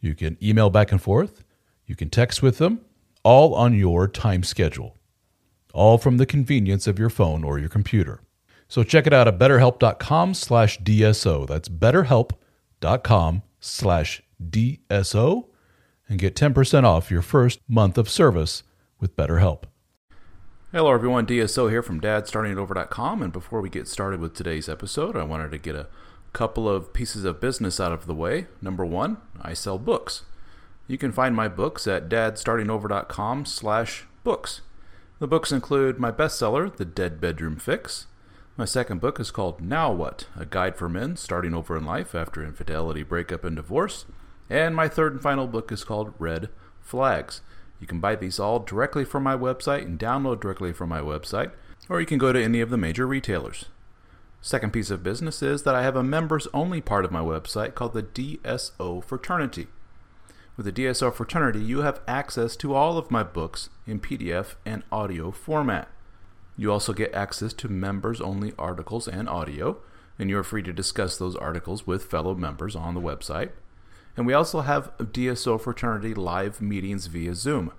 You can email back and forth. You can text with them, all on your time schedule, all from the convenience of your phone or your computer. So check it out at betterhelp.com slash DSO. That's betterhelp.com slash DSO and get 10% off your first month of service with BetterHelp. Hello, everyone. DSO here from dadstartingover.com. And before we get started with today's episode, I wanted to get a couple of pieces of business out of the way. Number one, I sell books. You can find my books at dadstartingover.com slash books. The books include my bestseller, The Dead Bedroom Fix. My second book is called Now What? A Guide for Men Starting Over in Life After Infidelity, Breakup, and Divorce. And my third and final book is called Red Flags. You can buy these all directly from my website and download directly from my website, or you can go to any of the major retailers. Second piece of business is that I have a members only part of my website called the DSO Fraternity. With the DSO Fraternity, you have access to all of my books in PDF and audio format. You also get access to members only articles and audio, and you are free to discuss those articles with fellow members on the website. And we also have DSO Fraternity live meetings via Zoom.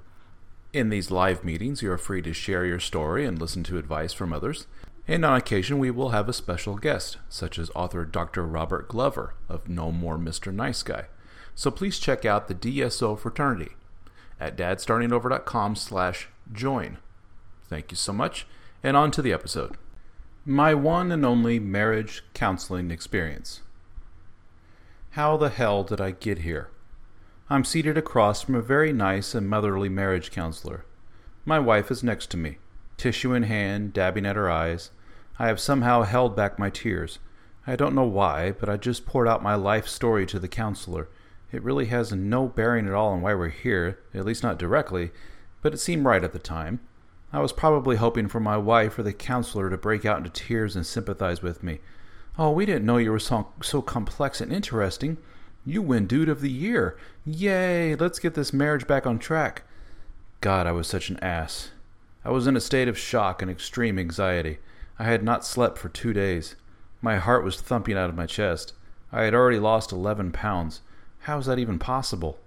In these live meetings, you are free to share your story and listen to advice from others. And on occasion, we will have a special guest, such as author Dr. Robert Glover of No More Mr. Nice Guy. So please check out the DSO Fraternity at dadstartingover.com slash join. Thank you so much, and on to the episode. My one and only marriage counseling experience. How the hell did I get here? I'm seated across from a very nice and motherly marriage counselor. My wife is next to me, tissue in hand, dabbing at her eyes. I have somehow held back my tears. I don't know why, but I just poured out my life story to the counselor. It really has no bearing at all on why we're here, at least not directly, but it seemed right at the time. I was probably hoping for my wife or the counselor to break out into tears and sympathize with me. Oh, we didn't know you were so, so complex and interesting. You win Dude of the Year. Yay, let's get this marriage back on track. God, I was such an ass. I was in a state of shock and extreme anxiety. I had not slept for two days. My heart was thumping out of my chest. I had already lost 11 pounds. How was that even possible?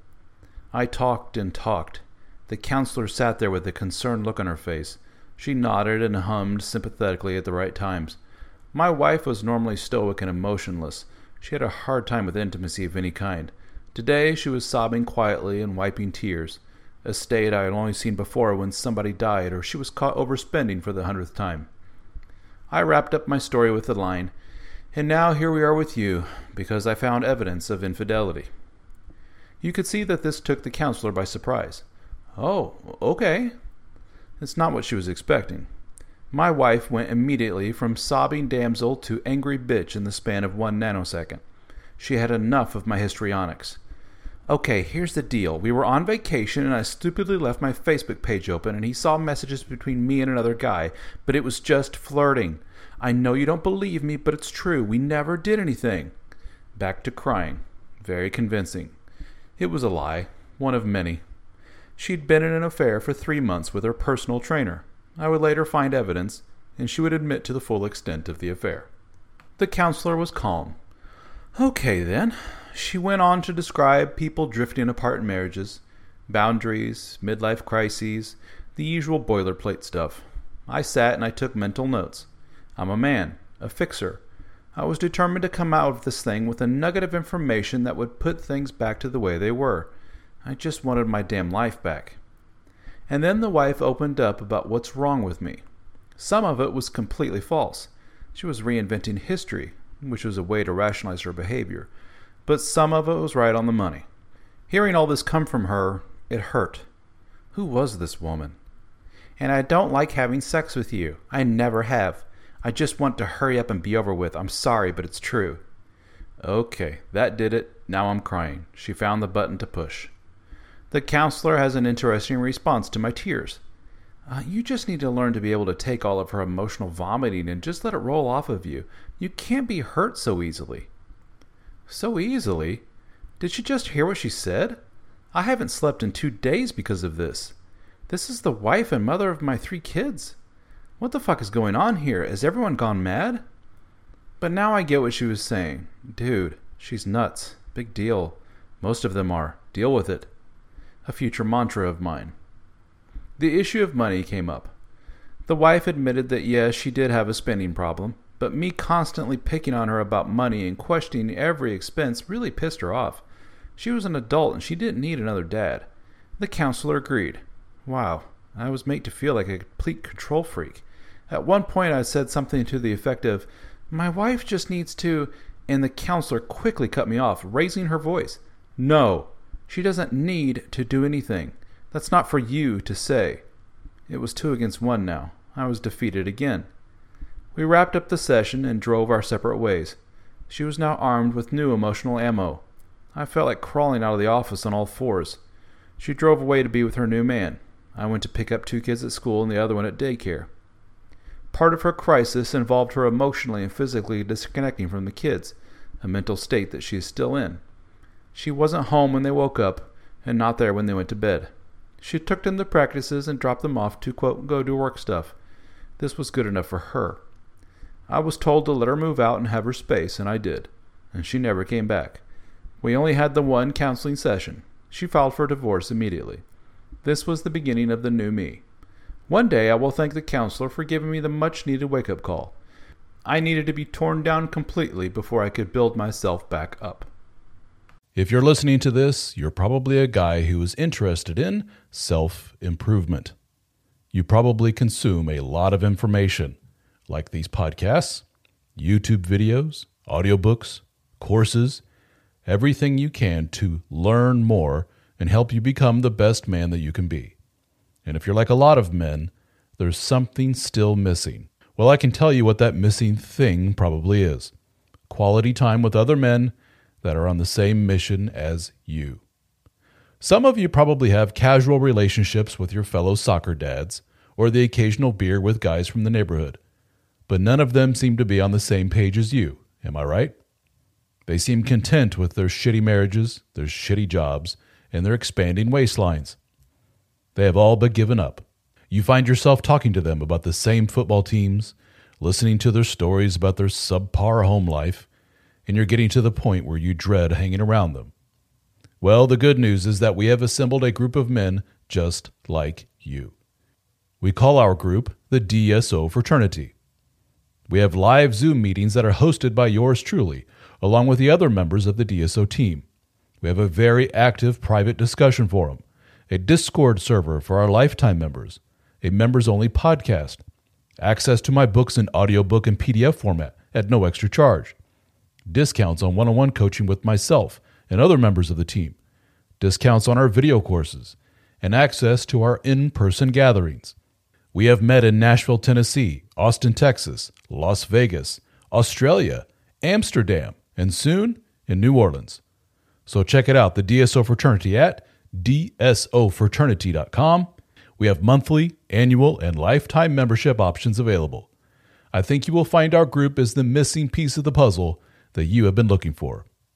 I talked and talked. The counselor sat there with a concerned look on her face. She nodded and hummed sympathetically at the right times. My wife was normally stoic and emotionless. She had a hard time with intimacy of any kind. Today she was sobbing quietly and wiping tears, a state I had only seen before when somebody died or she was caught overspending for the hundredth time. I wrapped up my story with the line, and now here we are with you, because I found evidence of infidelity. You could see that this took the counselor by surprise. Oh, okay. It's not what she was expecting. My wife went immediately from sobbing damsel to angry bitch in the span of one nanosecond. She had enough of my histrionics. Okay, here's the deal. We were on vacation and I stupidly left my Facebook page open and he saw messages between me and another guy, but it was just flirting. I know you don't believe me, but it's true. We never did anything. Back to crying. Very convincing. It was a lie, one of many. She'd been in an affair for three months with her personal trainer. I would later find evidence, and she would admit to the full extent of the affair. The counselor was calm. Okay, then. She went on to describe people drifting apart in marriages, boundaries, midlife crises, the usual boilerplate stuff. I sat and I took mental notes. I'm a man, a fixer. I was determined to come out of this thing with a nugget of information that would put things back to the way they were. I just wanted my damn life back. And then the wife opened up about what's wrong with me. Some of it was completely false. She was reinventing history, which was a way to rationalize her behavior, but some of it was right on the money. Hearing all this come from her, it hurt. Who was this woman? And I don't like having sex with you. I never have. I just want to hurry up and be over with. I'm sorry, but it's true. Okay, that did it. Now I'm crying. She found the button to push. The counselor has an interesting response to my tears. Uh, you just need to learn to be able to take all of her emotional vomiting and just let it roll off of you. You can't be hurt so easily. So easily? Did you just hear what she said? I haven't slept in two days because of this. This is the wife and mother of my three kids. What the fuck is going on here? Has everyone gone mad? But now I get what she was saying. Dude, she's nuts. Big deal. Most of them are. Deal with it a future mantra of mine. The issue of money came up. The wife admitted that yes, she did have a spending problem, but me constantly picking on her about money and questioning every expense really pissed her off. She was an adult and she didn't need another dad. The counselor agreed. Wow, I was made to feel like a complete control freak. At one point, I said something to the effect of, My wife just needs to. And the counselor quickly cut me off, raising her voice. No, she doesn't need to do anything. That's not for you to say. It was two against one now. I was defeated again. We wrapped up the session and drove our separate ways. She was now armed with new emotional ammo. I felt like crawling out of the office on all fours. She drove away to be with her new man. I went to pick up two kids at school and the other one at daycare. Part of her crisis involved her emotionally and physically disconnecting from the kids, a mental state that she is still in. She wasn't home when they woke up, and not there when they went to bed. She took them the practices and dropped them off to, quote, go do work stuff. This was good enough for her. I was told to let her move out and have her space, and I did. And she never came back. We only had the one counseling session. She filed for divorce immediately. This was the beginning of the new me. One day I will thank the counselor for giving me the much needed wake up call. I needed to be torn down completely before I could build myself back up. If you're listening to this, you're probably a guy who is interested in self improvement. You probably consume a lot of information, like these podcasts, YouTube videos, audiobooks, courses, everything you can to learn more and help you become the best man that you can be. And if you're like a lot of men, there's something still missing. Well, I can tell you what that missing thing probably is quality time with other men that are on the same mission as you. Some of you probably have casual relationships with your fellow soccer dads or the occasional beer with guys from the neighborhood, but none of them seem to be on the same page as you. Am I right? They seem content with their shitty marriages, their shitty jobs, and their expanding waistlines. They have all but given up. You find yourself talking to them about the same football teams, listening to their stories about their subpar home life, and you're getting to the point where you dread hanging around them. Well, the good news is that we have assembled a group of men just like you. We call our group the DSO Fraternity. We have live Zoom meetings that are hosted by yours truly, along with the other members of the DSO team. We have a very active private discussion forum, a Discord server for our lifetime members, a members only podcast, access to my books in audiobook and PDF format at no extra charge, discounts on one on one coaching with myself and other members of the team, discounts on our video courses, and access to our in person gatherings. We have met in Nashville, Tennessee, Austin, Texas, Las Vegas, Australia, Amsterdam, and soon in New Orleans. So check it out, the DSO Fraternity at dsofraternity.com. We have monthly, annual, and lifetime membership options available. I think you will find our group is the missing piece of the puzzle that you have been looking for.